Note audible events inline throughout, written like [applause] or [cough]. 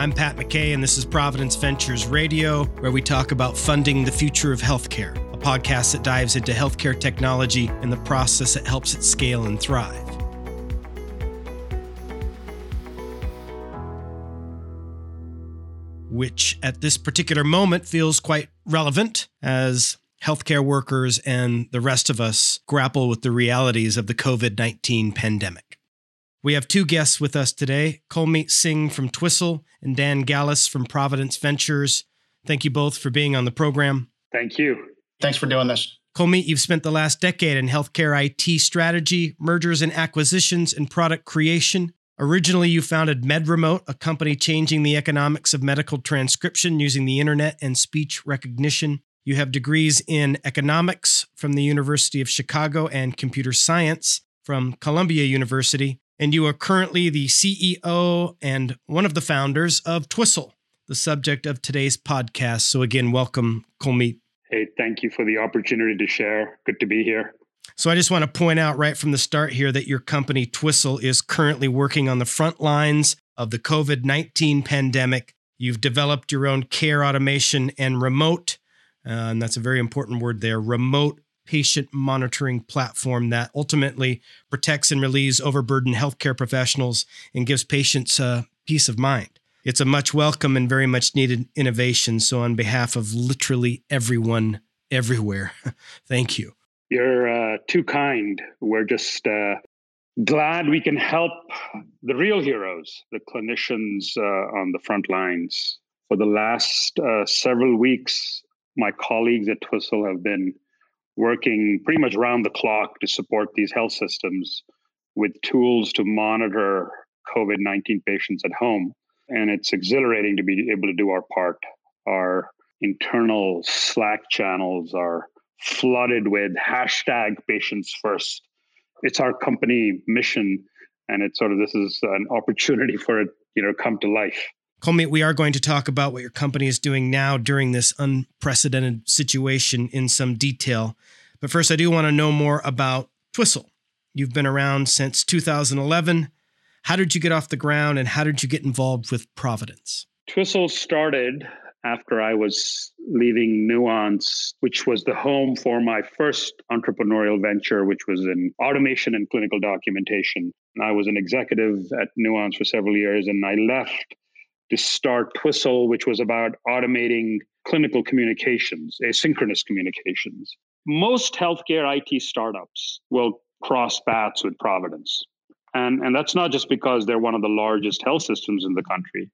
I'm Pat McKay, and this is Providence Ventures Radio, where we talk about funding the future of healthcare, a podcast that dives into healthcare technology and the process that helps it scale and thrive. Which at this particular moment feels quite relevant as healthcare workers and the rest of us grapple with the realities of the COVID 19 pandemic. We have two guests with us today Kulmeet Singh from Twistle and Dan Gallus from Providence Ventures. Thank you both for being on the program. Thank you. Thanks for doing this. Kulmeet, you've spent the last decade in healthcare IT strategy, mergers and acquisitions, and product creation. Originally, you founded MedRemote, a company changing the economics of medical transcription using the internet and speech recognition. You have degrees in economics from the University of Chicago and computer science from Columbia University and you are currently the CEO and one of the founders of Twistle, the subject of today's podcast. So, again, welcome, Kulmeet. Hey, thank you for the opportunity to share. Good to be here. So, I just want to point out right from the start here that your company, Twistle, is currently working on the front lines of the COVID 19 pandemic. You've developed your own care automation and remote, uh, and that's a very important word there remote patient monitoring platform that ultimately protects and relieves overburdened healthcare professionals and gives patients uh, peace of mind. It's a much welcome and very much needed innovation. So, on behalf of literally everyone everywhere, [laughs] thank you. You're uh, too kind. We're just uh, glad we can help the real heroes, the clinicians uh, on the front lines. For the last uh, several weeks, my colleagues at Twistle have been working pretty much around the clock to support these health systems with tools to monitor COVID 19 patients at home. And it's exhilarating to be able to do our part. Our internal Slack channels are flooded with hashtag patients first. It's our company mission. And it's sort of this is an opportunity for it, you know, come to life. Kulmeet, we are going to talk about what your company is doing now during this unprecedented situation in some detail. But first, I do want to know more about Twistle. You've been around since 2011. How did you get off the ground and how did you get involved with Providence? Twistle started after I was leaving Nuance, which was the home for my first entrepreneurial venture, which was in automation and clinical documentation. And I was an executive at Nuance for several years, and I left to start Twistle, which was about automating clinical communications, asynchronous communications. Most healthcare IT startups will cross paths with Providence. And, and that's not just because they're one of the largest health systems in the country.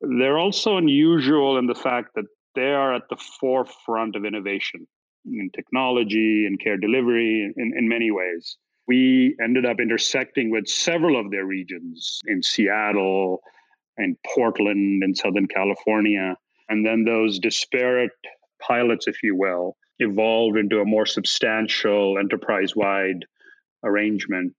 They're also unusual in the fact that they are at the forefront of innovation in technology and care delivery in, in many ways. We ended up intersecting with several of their regions in Seattle, in Portland in Southern California. And then those disparate pilots, if you will, evolved into a more substantial enterprise wide arrangement.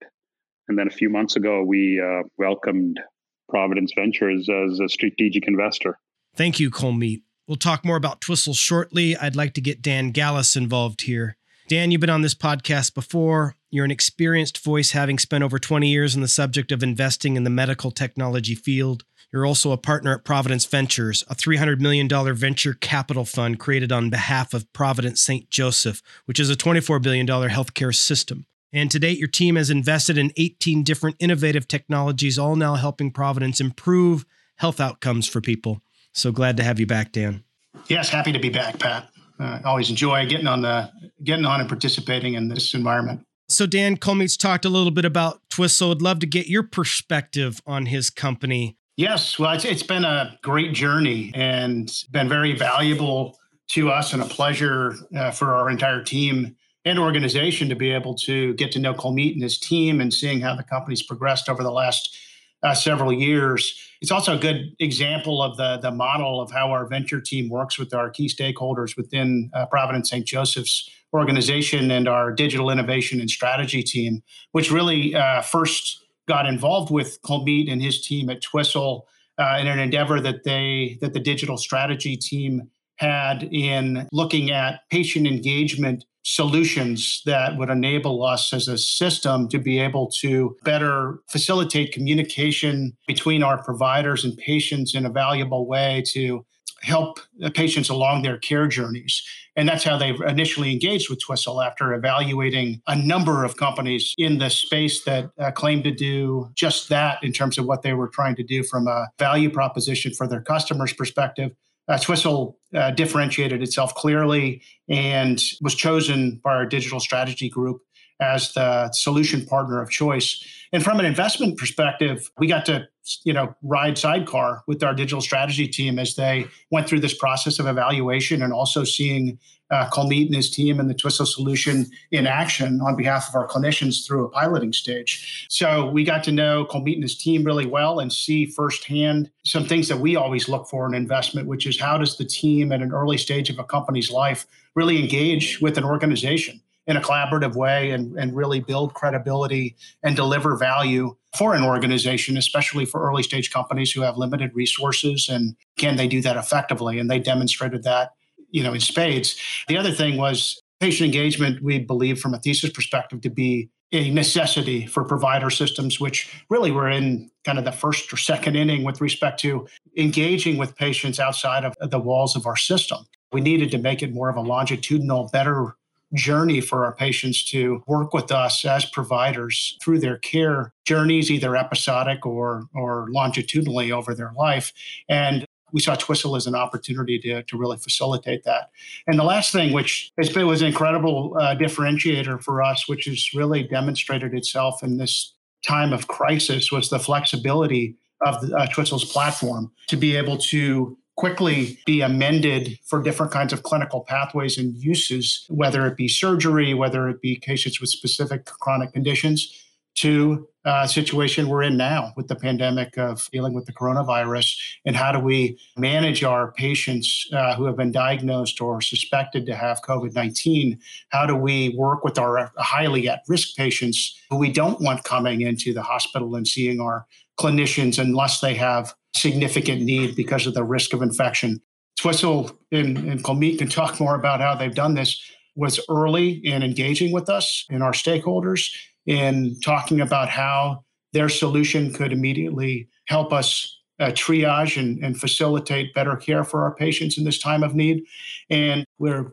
And then a few months ago, we uh, welcomed Providence Ventures as a strategic investor. Thank you, Kulmeet. We'll talk more about Twistle shortly. I'd like to get Dan Gallus involved here. Dan, you've been on this podcast before. You're an experienced voice, having spent over 20 years in the subject of investing in the medical technology field. You're also a partner at Providence Ventures, a $300 million venture capital fund created on behalf of Providence St. Joseph, which is a $24 billion healthcare system. And to date, your team has invested in 18 different innovative technologies, all now helping Providence improve health outcomes for people. So glad to have you back, Dan. Yes, happy to be back, Pat. Uh, always enjoy getting on the getting on and participating in this environment. So Dan Kulmeet's talked a little bit about Twist. So I'd love to get your perspective on his company Yes, well, it's, it's been a great journey and been very valuable to us and a pleasure uh, for our entire team and organization to be able to get to know Kulmeet and his team and seeing how the company's progressed over the last uh, several years. It's also a good example of the, the model of how our venture team works with our key stakeholders within uh, Providence St. Joseph's organization and our digital innovation and strategy team, which really uh, first got involved with Kulmeet and his team at Twistle uh, in an endeavor that they that the digital strategy team had in looking at patient engagement solutions that would enable us as a system to be able to better facilitate communication between our providers and patients in a valuable way to help patients along their care journeys. And that's how they initially engaged with Twistle after evaluating a number of companies in the space that uh, claimed to do just that in terms of what they were trying to do from a value proposition for their customers' perspective. Uh, Twistle uh, differentiated itself clearly and was chosen by our digital strategy group as the solution partner of choice. And from an investment perspective, we got to you know ride sidecar with our digital strategy team as they went through this process of evaluation and also seeing uh, Kulmeet and his team and the Twistle solution in action on behalf of our clinicians through a piloting stage. So we got to know Kulmeet and his team really well and see firsthand some things that we always look for in investment, which is how does the team at an early stage of a company's life really engage with an organization in a collaborative way and, and really build credibility and deliver value for an organization, especially for early stage companies who have limited resources. And can they do that effectively? And they demonstrated that, you know, in spades. The other thing was patient engagement, we believe from a thesis perspective to be a necessity for provider systems, which really were in kind of the first or second inning with respect to engaging with patients outside of the walls of our system. We needed to make it more of a longitudinal, better journey for our patients to work with us as providers through their care journeys, either episodic or, or longitudinally over their life. And we saw Twistle as an opportunity to, to really facilitate that. And the last thing, which has been, was an incredible uh, differentiator for us, which has really demonstrated itself in this time of crisis, was the flexibility of the, uh, Twistle's platform to be able to quickly be amended for different kinds of clinical pathways and uses, whether it be surgery, whether it be cases with specific chronic conditions, to a situation we're in now with the pandemic of dealing with the coronavirus. And how do we manage our patients uh, who have been diagnosed or suspected to have COVID 19? How do we work with our highly at risk patients who we don't want coming into the hospital and seeing our clinicians unless they have significant need because of the risk of infection. Twistle and, and Kulmeet can talk more about how they've done this, was early in engaging with us and our stakeholders in talking about how their solution could immediately help us uh, triage and, and, facilitate better care for our patients in this time of need. And we're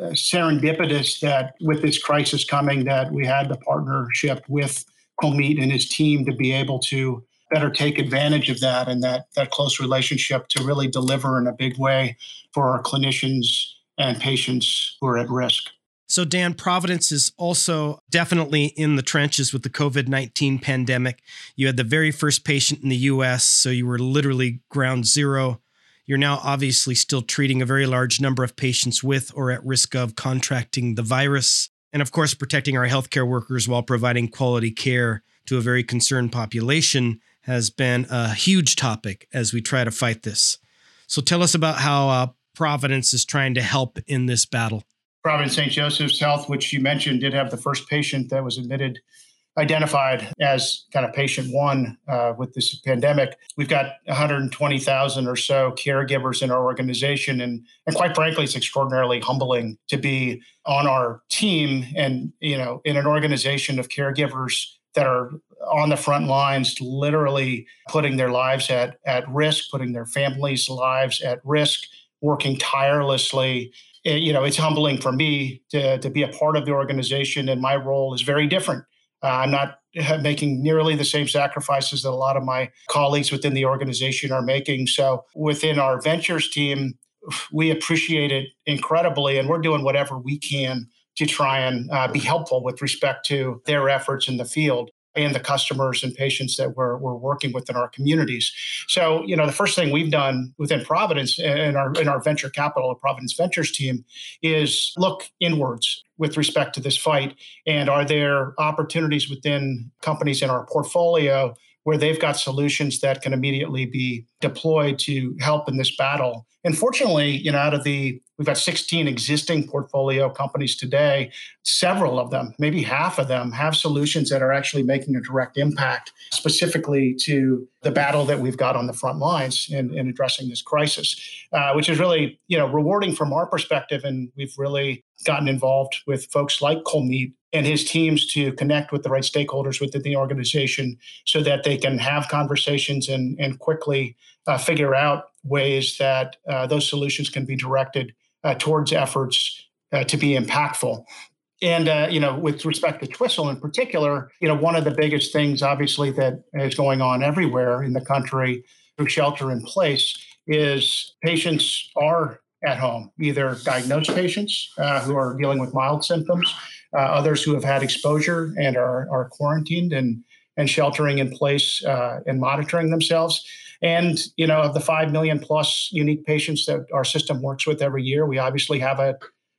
uh, serendipitous that with this crisis coming, that we had the partnership with Kulmeet and his team to be able to better take advantage of that and that that close relationship to really deliver in a big way for our clinicians and patients who are at risk. So, Dan, Providence is also definitely in the trenches with the COVID 19 pandemic. You had the very first patient in the US, so you were literally ground zero. You're now obviously still treating a very large number of patients with or at risk of contracting the virus. And of course, protecting our healthcare workers while providing quality care to a very concerned population has been a huge topic as we try to fight this. So tell us about how uh, Providence is trying to help in this battle. Providence St. Joseph's Health, which you mentioned, did have the first patient that was admitted, identified as kind of patient one uh, with this pandemic. We've got 120,000 or so caregivers in our organization. And, and quite frankly, it's extraordinarily humbling to be on our team and, you know, in an organization of caregivers that are on the front lines, literally putting their lives at, at risk, putting their families' lives at risk, working tirelessly. It, you know, it's humbling for me to, to be a part of the organization, and my role is very different. Uh, I'm not [laughs] making nearly the same sacrifices that a lot of my colleagues within the organization are making. So, within our ventures team, [sighs] we appreciate it incredibly, and we're doing whatever we can to try and uh, be helpful with respect to their efforts in the field and the customers and patients that we're, we're working with in our communities. So, you know, the first thing we've done within Providence and our in our venture capital, Providence Ventures team, is look inwards with respect to this fight. And are there opportunities within companies in our portfolio where they've got solutions that can immediately be deployed to help in this battle. And fortunately, you know, out of the we've got 16 existing portfolio companies today, several of them, maybe half of them, have solutions that are actually making a direct impact specifically to the battle that we've got on the front lines in, in addressing this crisis, uh, which is really, you know, rewarding from our perspective. And we've really gotten involved with folks like Kulmeet and his teams to connect with the right stakeholders within the organization so that they can have conversations and, and quickly uh, figure out ways that uh, those solutions can be directed towards efforts uh, to be impactful. And uh, you know, with respect to Twistle in particular, you know, one of the biggest things, obviously, that is going on everywhere in the country through shelter in place is patients are at home, either diagnosed patients uh, who are dealing with mild symptoms, uh, others who have had exposure and are, are quarantined and, and sheltering in place uh, and monitoring themselves. And, you know, of the 5 million plus unique patients that our system works with every year, we obviously have a,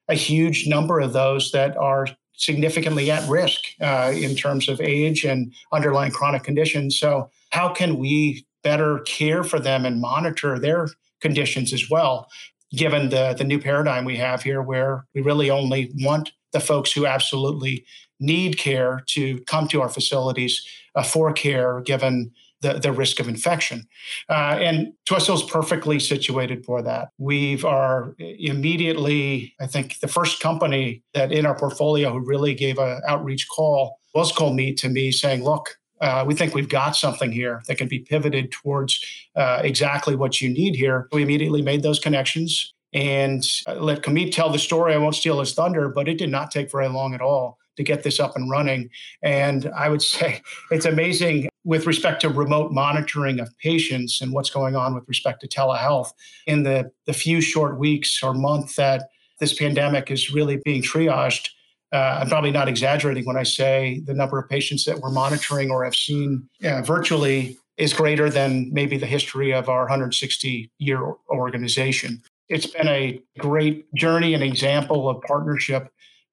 a huge number of those that are significantly at risk uh, in terms of age and underlying chronic conditions. So, how can we better care for them and monitor their conditions as well, given the, the new paradigm we have here, where we really only want the folks who absolutely need care to come to our facilities uh, for care, given the, the risk of infection. Uh, and is perfectly situated for that. We are immediately, I think, the first company that in our portfolio who really gave an outreach call was called me to me saying, look, uh, we think we've got something here that can be pivoted towards uh, exactly what you need here. We immediately made those connections and uh, let Kulmeet tell the story. I won't steal his thunder, but it did not take very long at all to get this up and running. And I would [laughs] say it's amazing with respect to remote monitoring of patients and what's going on with respect to telehealth in the, the few short weeks or month that this pandemic is really being triaged uh, I'm probably not exaggerating when I say the number of patients that we're monitoring or have seen uh, virtually is greater than maybe the history of our 160 year organization. It's been a great journey and example of partnership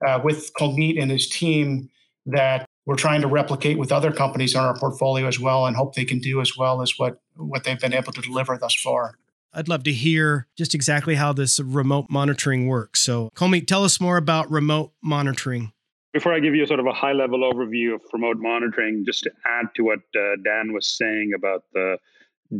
uh, with Kulmeet and his team that we're trying to replicate with other companies in our portfolio as well and hope they can do as well as what, what they've been able to deliver thus far. I'd love to hear just exactly how this remote monitoring works. So, Kulmeet, tell us more about remote monitoring. Before I give you sort of a high level overview of remote monitoring, just to add to what uh, Dan was saying about the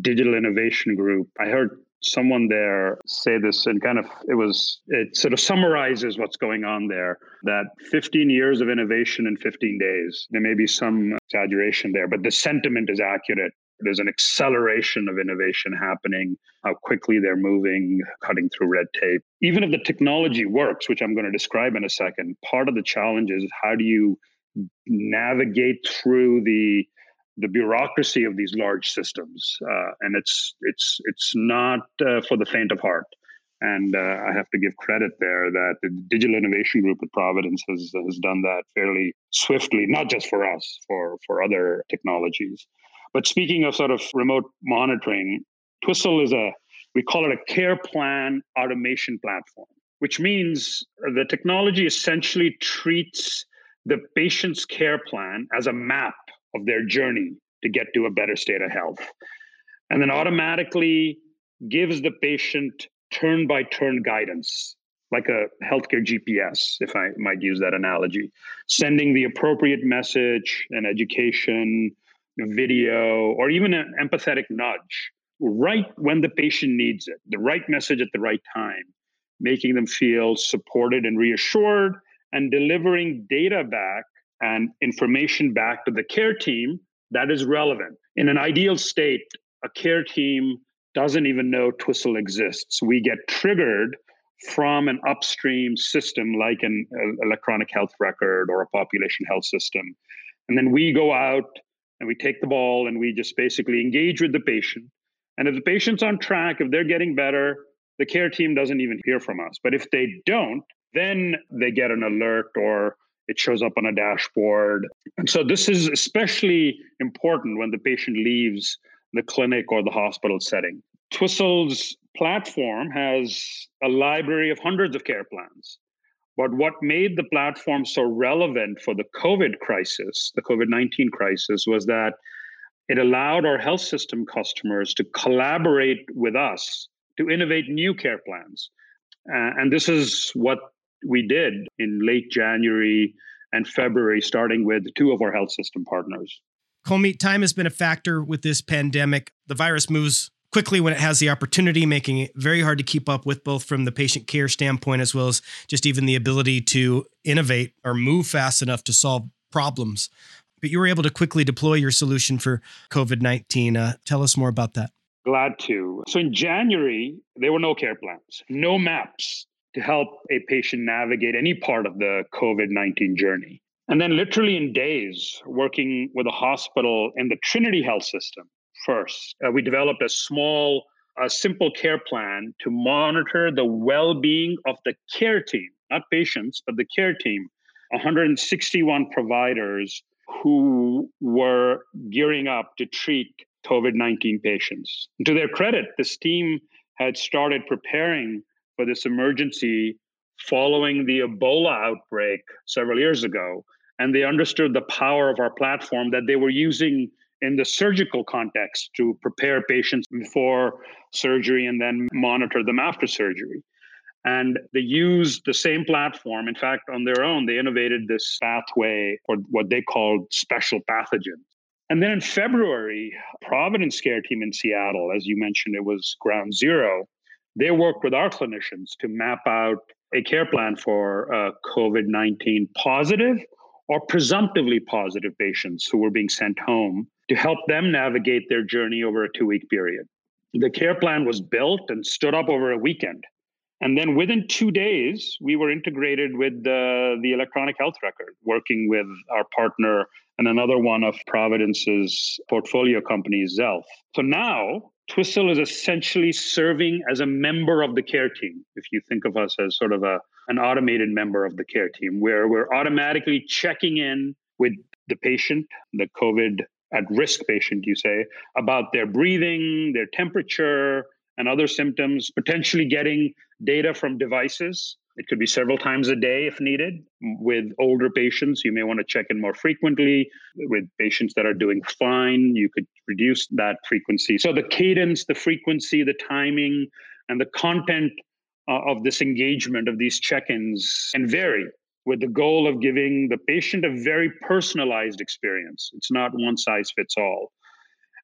digital innovation group, I heard someone there say this and kind of it was it sort of summarizes what's going on there that 15 years of innovation in 15 days there may be some exaggeration there but the sentiment is accurate there's an acceleration of innovation happening, how quickly they're moving, cutting through red tape. Even if the technology works, which I'm going to describe in a second, part of the challenge is how do you navigate through the the bureaucracy of these large systems, uh, and it's it's it's not uh, for the faint of heart. And uh, I have to give credit there that the Digital Innovation Group at Providence has has done that fairly swiftly, not just for us, for for other technologies. But speaking of sort of remote monitoring, Twistle is a, we call it a care plan automation platform, which means the technology essentially treats the patient's care plan as a map of their journey to get to a better state of health. And then automatically gives the patient turn by turn guidance, like a healthcare GPS, if I might use that analogy, sending the appropriate message and education video, or even an empathetic nudge right when the patient needs it, the right message at the right time, making them feel supported and reassured, and delivering data back and information back to the care team that is relevant. In an ideal state, a care team doesn't even know Twistle exists. We get triggered from an upstream system like an uh, electronic health record or a population health system. And then we go out and we take the ball and we just basically engage with the patient. And if the patient's on track, if they're getting better, the care team doesn't even hear from us. But if they don't, then they get an alert or it shows up on a dashboard. And so this is especially important when the patient leaves the clinic or the hospital setting. Twistle's platform has a library of hundreds of care plans. But what made the platform so relevant for the COVID crisis, the COVID 19 crisis, was that it allowed our health system customers to collaborate with us to innovate new care plans. Uh, and this is what we did in late January and February, starting with two of our health system partners. Kulmeet, time has been a factor with this pandemic. The virus moves quickly when it has the opportunity, making it very hard to keep up with, both from the patient care standpoint as well as just even the ability to innovate or move fast enough to solve problems. But you were able to quickly deploy your solution for COVID 19. Uh, tell us more about that. Glad to. So in January, there were no care plans, no maps to help a patient navigate any part of the COVID 19 journey. And then, literally in days, working with a hospital in the Trinity Health System first, uh, we developed a small, a simple care plan to monitor the well being of the care team, not patients, but the care team. 161 providers who were gearing up to treat COVID 19 patients. And to their credit, this team had started preparing for this emergency following the Ebola outbreak several years ago. And they understood the power of our platform that they were using in the surgical context to prepare patients before surgery and then monitor them after surgery. And they used the same platform. In fact, on their own, they innovated this pathway for what they called special pathogens. And then in February, Providence Care Team in Seattle, as you mentioned, it was ground zero. They worked with our clinicians to map out a care plan for uh, COVID 19 positive or presumptively positive patients who were being sent home to help them navigate their journey over a two week period. The care plan was built and stood up over a weekend. And then within two days, we were integrated with the, electronic health record, working with our partner and another one of Providence's portfolio companies, Xealth. So now Twistle is essentially serving as a member of the care team. If you think of us as sort of a, an automated member of the care team, where we're automatically checking in with the patient, the COVID at risk patient, you say, about their breathing, their temperature, and other symptoms, potentially getting data from devices. It could be several times a day if needed. With older patients, you may want to check in more frequently. With patients that are doing fine, you could reduce that frequency. So, the cadence, the frequency, the timing, and the content uh, of this engagement, of these check ins, can vary with the goal of giving the patient a very personalized experience. It's not one size fits all.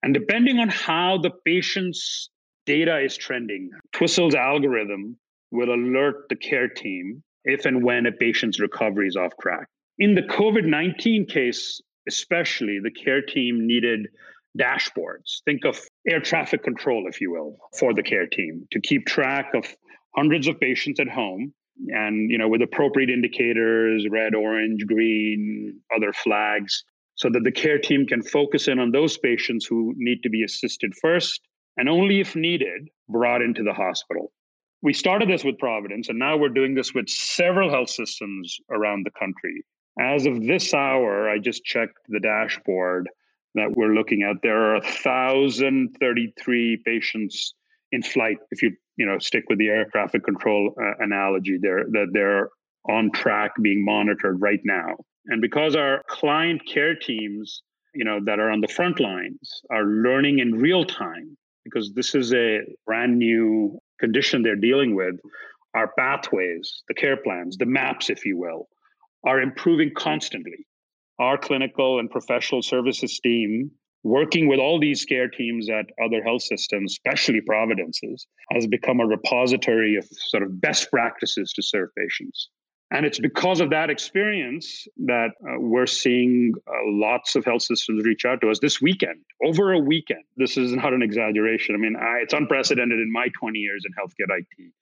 And depending on how the patient's data is trending, Twistle's algorithm will alert the care team if and when a patient's recovery is off track. In the COVID 19 case, especially, the care team needed dashboards. Think of air traffic control, if you will, for the care team to keep track of hundreds of patients at home and you know with appropriate indicators red orange green other flags so that the care team can focus in on those patients who need to be assisted first and only if needed, brought into the hospital. We started this with Providence, and now we're doing this with several health systems around the country. As of this hour, I just checked the dashboard that we're looking at. There are 1,033 patients in flight. If you you know stick with the air traffic control uh, analogy, there that they're on track being monitored right now. And because our client care teams, you know, that are on the front lines are learning in real time because this is a brand new condition they're dealing with. Our pathways, the care plans, the maps, if you will, are improving constantly. Our clinical and professional services team, working with all these care teams at other health systems, especially Providence's, has become a repository of sort of best practices to serve patients. And it's because of that experience that uh, we're seeing uh, lots of health systems reach out to us this weekend, over a weekend. This is not an exaggeration. I mean, I, it's unprecedented in my 20 years in healthcare IT.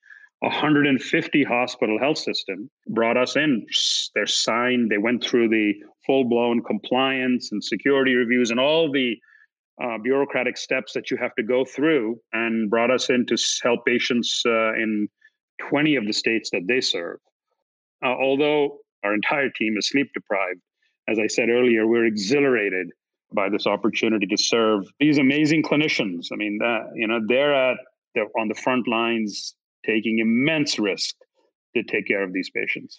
150 hospital health system brought us in. They're signed, they went through the full blown compliance and security reviews and all the uh, bureaucratic steps that you have to go through and brought us in to help patients uh, in 20 of the states that they serve. Uh, although our entire team is sleep deprived, as I said earlier, we're exhilarated by this opportunity to serve these amazing clinicians. I mean, that, you know, they're at they're on the front lines taking immense risk to take care of these patients.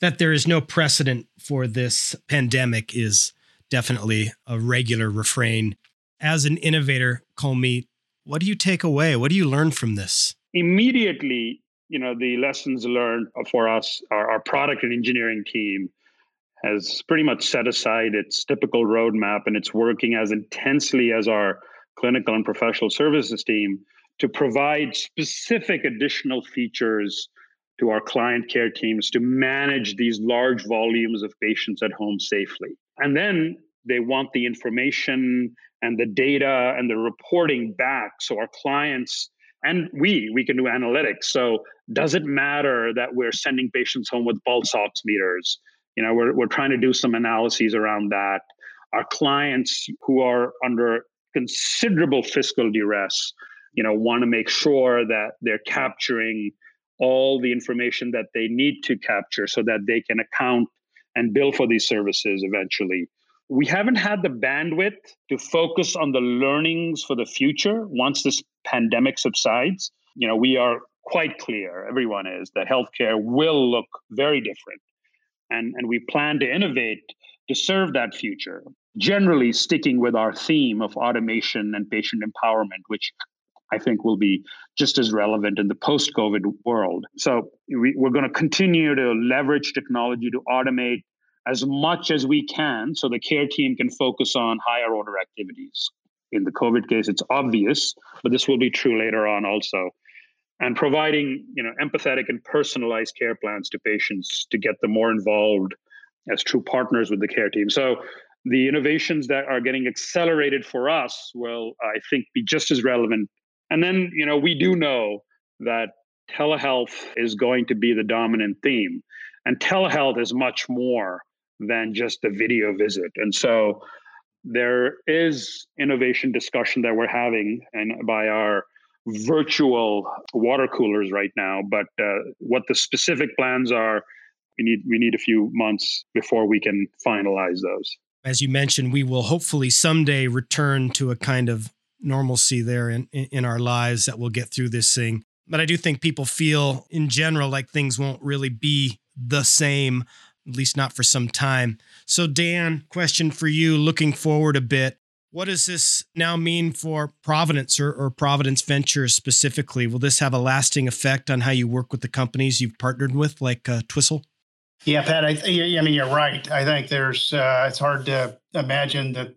That there is no precedent for this pandemic is definitely a regular refrain. As an innovator, Kulmeet, what do you take away? What do you learn from this? Immediately, you know the lessons learned for us our, our, product and engineering team has pretty much set aside its typical roadmap and it's working as intensely as our clinical and professional services team to provide specific additional features to our client care teams to manage these large volumes of patients at home safely. And then they want the information and the data and the reporting back so our clients and we we can do analytics. So does it matter that we're sending patients home with pulse ox meters? You know we're, we're trying to do some analyses around that. Our clients who are under considerable fiscal duress you know want to make sure that they're capturing all the information that they need to capture so that they can account and bill for these services eventually we haven't had the bandwidth to focus on the learnings for the future once this pandemic subsides. You know, we are quite clear, everyone is, that healthcare will look very different. And, and we plan to innovate to serve that future, generally sticking with our theme of automation and patient empowerment, which I think will be just as relevant in the post COVID world. So we, we're going to continue to leverage technology to automate as much as we can so the care team can focus on higher order activities. In the COVID case, it's obvious, but this will be true later on also. And providing, you know, empathetic and personalized care plans to patients to get them more involved as true partners with the care team. So the innovations that are getting accelerated for us will, I think, be just as relevant. And then, you know, we do know that telehealth is going to be the dominant theme. And telehealth is much more than just a video visit. And so there is innovation discussion that we're having and by our virtual water coolers right now but uh, what the specific plans are we need we need a few months before we can finalize those as you mentioned we will hopefully someday return to a kind of normalcy there in, in our lives that we'll get through this thing but i do think people feel in general like things won't really be the same at least not for some time. So, Dan, question for you looking forward a bit. What does this now mean for Providence or, or, Providence Ventures specifically? Will this have a lasting effect on how you work with the companies you've partnered with, like uh, Twistle? Yeah, Pat. I, I, mean, you're right. I think there's. Uh, it's hard to imagine that.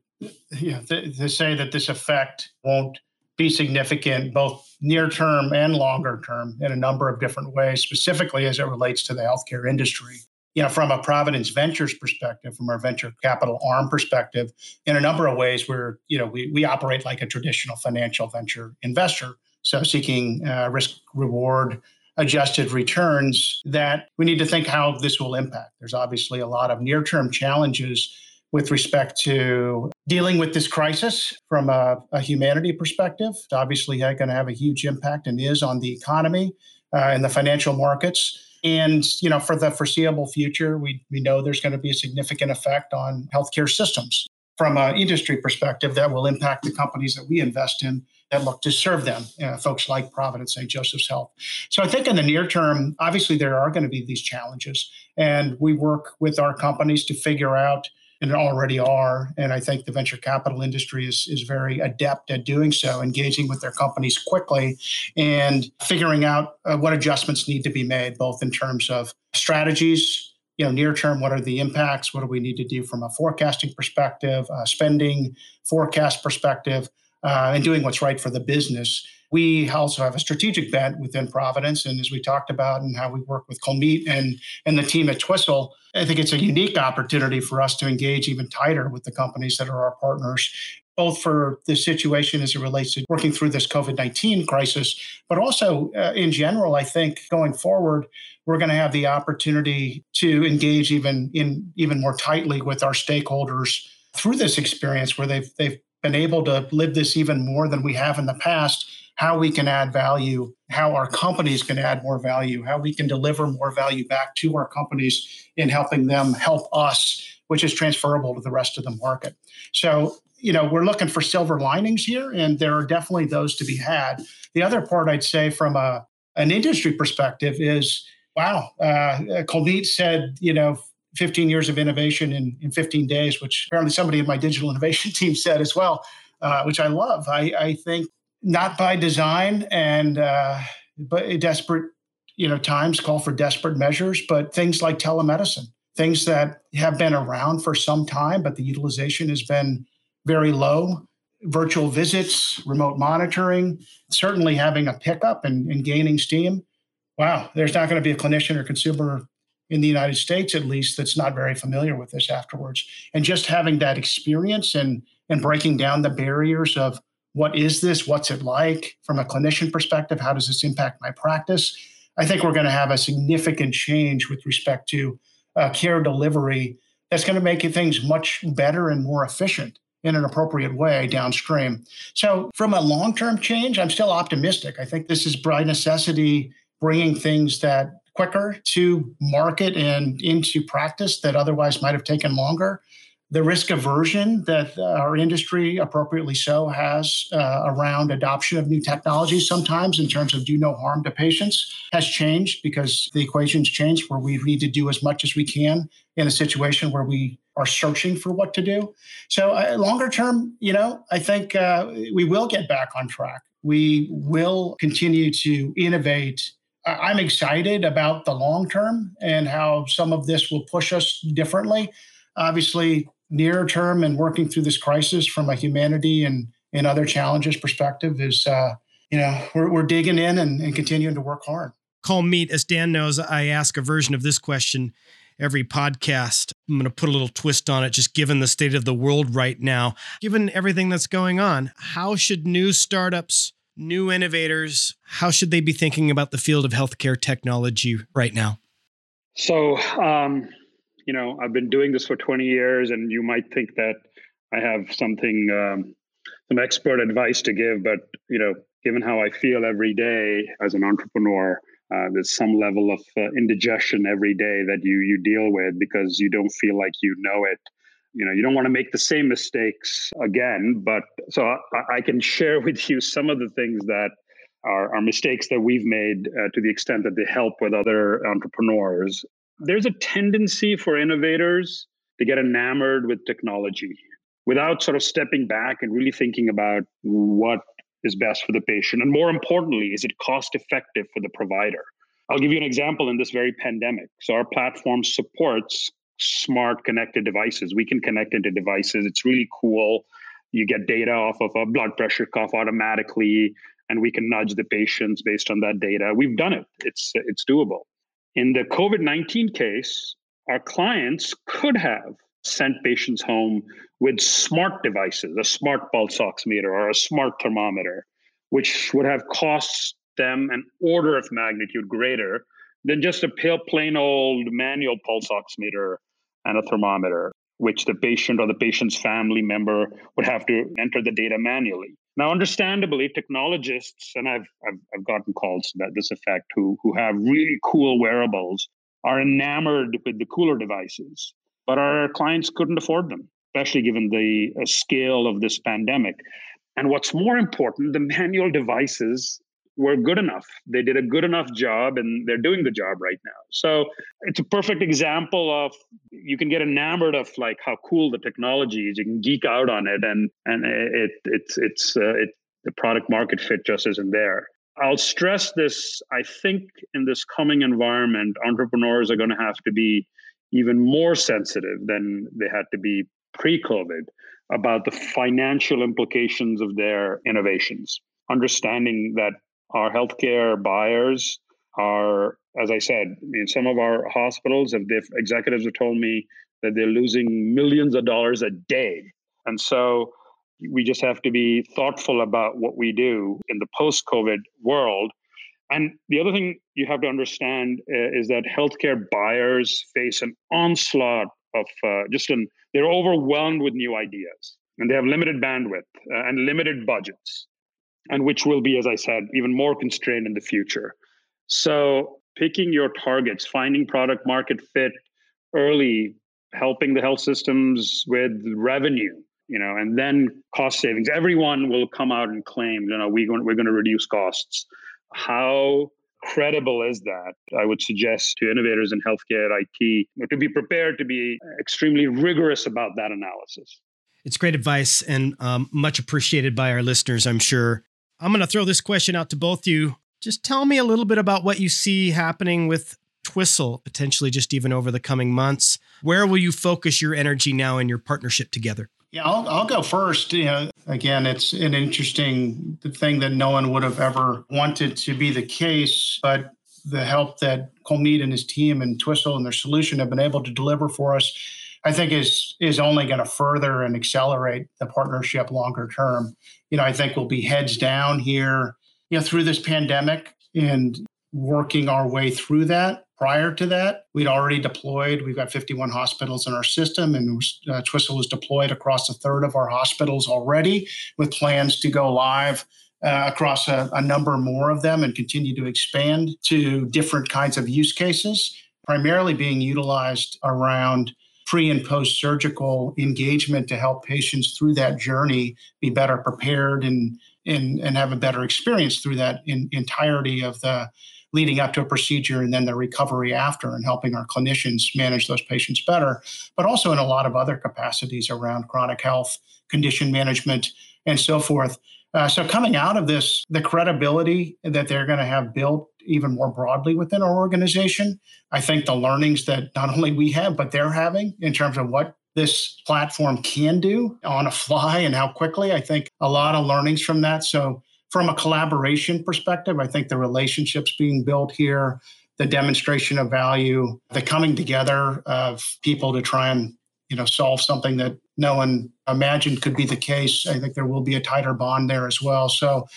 You know, th- to say that this effect won't be significant, both near term and longer term, in a number of different ways, specifically as it relates to the healthcare industry you know, from a Providence Ventures perspective, from our venture capital arm perspective, in a number of ways, we're, you know, we, we operate like a traditional financial venture investor. So seeking uh, risk reward adjusted returns that we need to think how this will impact. There's obviously a lot of near term challenges with respect to dealing with this crisis from a, a humanity perspective. It's obviously going to have a huge impact and is on the economy uh, and the financial markets. And you know, for the foreseeable future, we we know there's going to be a significant effect on healthcare systems from an industry perspective that will impact the companies that we invest in that look to serve them, uh, folks like Providence, St. Joseph's Health. So I think in the near term, obviously there are going to be these challenges, and we work with our companies to figure out and already are. And I think the venture capital industry is, is very adept at doing so, engaging with their companies quickly and figuring out uh, what adjustments need to be made, both in terms of strategies, you know, near term, what are the impacts? What do we need to do from a forecasting perspective, spending forecast perspective, uh, and doing what's right for the business. We also have a strategic bent within Providence, and as we talked about, and how we work with Kulmeet and and the team at Twistle, I think it's a unique opportunity for us to engage even tighter with the companies that are our partners, both for the situation as it relates to working through this COVID 19 crisis, but also uh, in general, I think going forward, we're going to have the opportunity to engage even in even more tightly with our stakeholders through this experience where they've they've been able to live this even more than we have in the past how we can add value, how our companies can add more value, how we can deliver more value back to our companies in helping them help us, which is transferable to the rest of the market. So, you know, we're looking for silver linings here, and there are definitely those to be had. The other part I'd say from a an industry perspective is, wow, uh, Kulmeet said, you know, 15 years of innovation in, in 15 days, which apparently somebody in my digital innovation [laughs] team said as well, uh, which I love. I, I think not by design and uh, but desperate you know times call for desperate measures but things like telemedicine things that have been around for some time but the utilization has been very low virtual visits, remote monitoring, certainly having a pickup and, and gaining steam. Wow, there's not going to be a clinician or consumer in the United States, at least, that's not very familiar with this afterwards. And just having that experience and and breaking down the barriers of what is this, what's it like from a clinician perspective, how does this impact my practice? I think we're going to have a significant change with respect to uh, care delivery that's going to make things much better and more efficient in an appropriate way downstream. So, from a long term change, I'm still optimistic. I think this is by necessity bringing things that quicker to market and into practice that otherwise might have taken longer the risk aversion that our industry, appropriately so, has uh, around adoption of new technologies sometimes in terms of do no harm to patients has changed because the equations change where we need to do as much as we can in a situation where we are searching for what to do. So, uh, longer term, you know, I think uh, we will get back on track. We will continue to innovate I'm excited about the long term and how some of this will push us differently. Obviously, near term and working through this crisis from a humanity and, and other challenges perspective is, uh, you know, we're, we're digging in and, and continuing to work hard. Kulmeet. As Dan knows, I ask a version of this question every podcast. I'm going to put a little twist on it, just given the state of the world right now. Given everything that's going on, how should new startups, new innovators, how should they be thinking about the field of healthcare technology right now? So, um, you know, I've been doing this for 20 years, and you might think that I have something, um, some expert advice to give, but you know, given how I feel every day as an entrepreneur, uh, there's some level of uh, indigestion every day that you you deal with because you don't feel like you know it. You know, you don't want to make the same mistakes again. But so I, I can share [laughs] with you some of the things that are, are mistakes that we've made uh, to the extent that they help with other entrepreneurs there's a tendency for innovators to get enamored with technology without sort of stepping back and really thinking about what is best for the patient. And more importantly, is it cost effective for the provider? I'll give you an example in this very pandemic. So, our platform supports smart connected devices. We can connect into devices. It's really cool. You get data off of a blood pressure cuff automatically, and we can nudge the patients based on that data. We've done it. It's it's doable. In the COVID 19 case, our clients could have sent patients home with smart devices, a smart pulse oximeter or a smart thermometer, which would have cost them an order of magnitude greater than just a plain old manual pulse oximeter and a thermometer, which the patient or the patient's family member would have to enter the data manually. Now, understandably, technologists, and I've, I've, I've gotten calls that this effect, who, who have really cool wearables, are enamored with the cooler devices, but our clients couldn't afford them, especially given the uh, scale of this pandemic. And what's more important, the manual devices were good enough. They did a good enough job and they're doing the job right now. So it's a perfect example of you can get enamored of like how cool the technology is. You can geek out on it and and it it's it's uh, it the product market fit just isn't there. I'll stress this. I think in this coming environment, entrepreneurs are going to have to be even more sensitive than they had to be pre COVID about the financial implications of their innovations. Understanding that our healthcare buyers are, as I said, some of our hospitals, if the executives have told me that they're losing millions of dollars a day. And so we just have to be thoughtful about what we do in the post COVID world. And the other thing you have to understand uh, is that healthcare buyers face an onslaught of uh, just an, they're overwhelmed with new ideas and they have limited bandwidth uh, and limited budgets and which will be, as I said, even more constrained in the future. So, picking your targets, finding product market fit early, helping the health systems with revenue, you know, and then cost savings. Everyone will come out and claim, you know, we going, we're going to reduce costs. How credible is that? I would suggest to innovators in healthcare, IT, to be prepared to be extremely rigorous about that analysis. It's great advice and um, much appreciated by our listeners, I'm sure. I'm going to throw this question out to both you. Just tell me a little bit about what you see happening with Twistle, potentially just even over the coming months. Where will you focus your energy now in your partnership together? Yeah, I'll, I'll go first. You know, again, it's an interesting thing that no one would have ever wanted to be the case, but the help that Kulmeet and his team and Twistle and their solution have been able to deliver for us, I think is is only going to further and accelerate the partnership longer term. You know, I think we'll be heads down here, you know, through this pandemic and working our way through that. Prior to that, we'd already deployed. We've got 51 hospitals in our system, and uh, Twistle was deployed across a third of our hospitals already, with plans to go live uh, across a, a, number more of them and continue to expand to different kinds of use cases, primarily being utilized around pre and post surgical engagement to help patients through that journey be better prepared and and, and have a better experience through that in, entirety of the leading up to a procedure and then the recovery after and helping our clinicians manage those patients better, but also in a lot of other capacities around chronic health, condition management, and so forth. Uh, so coming out of this, the credibility that they're going to have built even more broadly within our organization, I think the learnings that not only we have, but they're having in terms of what this platform can do on a fly and how quickly, I think a lot of learnings from that. So from a collaboration perspective, I think the relationships being built here, the demonstration of value, the coming together of people to try and you know solve something that no one imagined could be the case. I think there will be a tighter bond there as well. So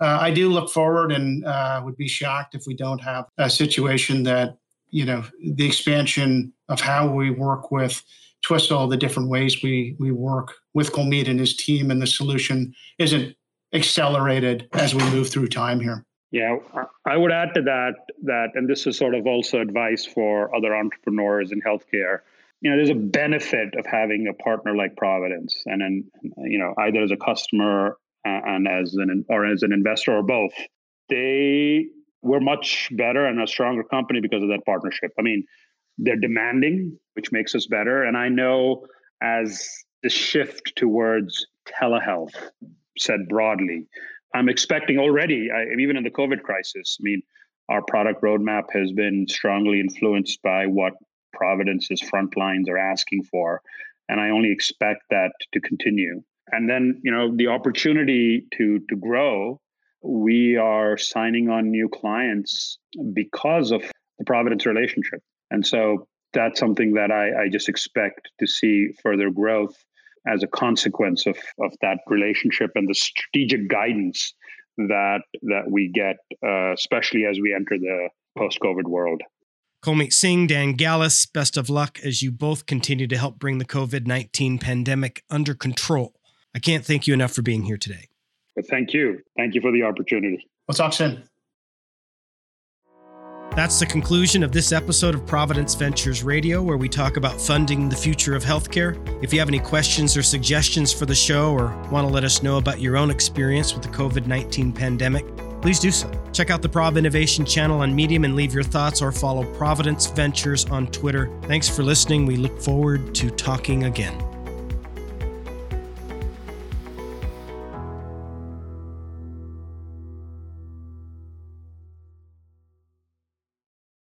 uh, I do look forward and uh, would be shocked if we don't have a situation that you know the expansion of how we work with Twistle, the different ways we we work with Kulmeet and his team and the solution isn't accelerated as we move through time here. Yeah, I would add to that that, and this is sort of also advice for other entrepreneurs in healthcare. You know there's a benefit of having a partner like providence and then you know either as a customer uh, and as an or as an investor or both. They were much better and a stronger company because of that partnership. I mean they're demanding which makes us better and i know as the shift towards telehealth said broadly i'm expecting already I, even in the covid crisis i mean our product roadmap has been strongly influenced by what Providence's front lines are asking for. And I only expect that to continue. And then, you know, the opportunity to to grow, we are signing on new clients because of the Providence relationship. And so that's something that I, I just expect to see further growth as a consequence of, of that relationship and the strategic guidance that that we get, uh, especially as we enter the post-COVID world. Kulmeet Singh, Dan Gallus, best of luck as you both continue to help bring the COVID 19 pandemic under control. I can't thank you enough for being here today. Well, thank you. Thank you for the opportunity. We'll talk soon. That's the conclusion of this episode of Providence Ventures Radio, where we talk about funding the future of healthcare. If you have any questions or suggestions for the show or want to let us know about your own experience with the COVID 19 pandemic, please do so. Check out the Prov Innovation channel on Medium and leave your thoughts or follow Providence Ventures on Twitter. Thanks for listening. We look forward to talking again.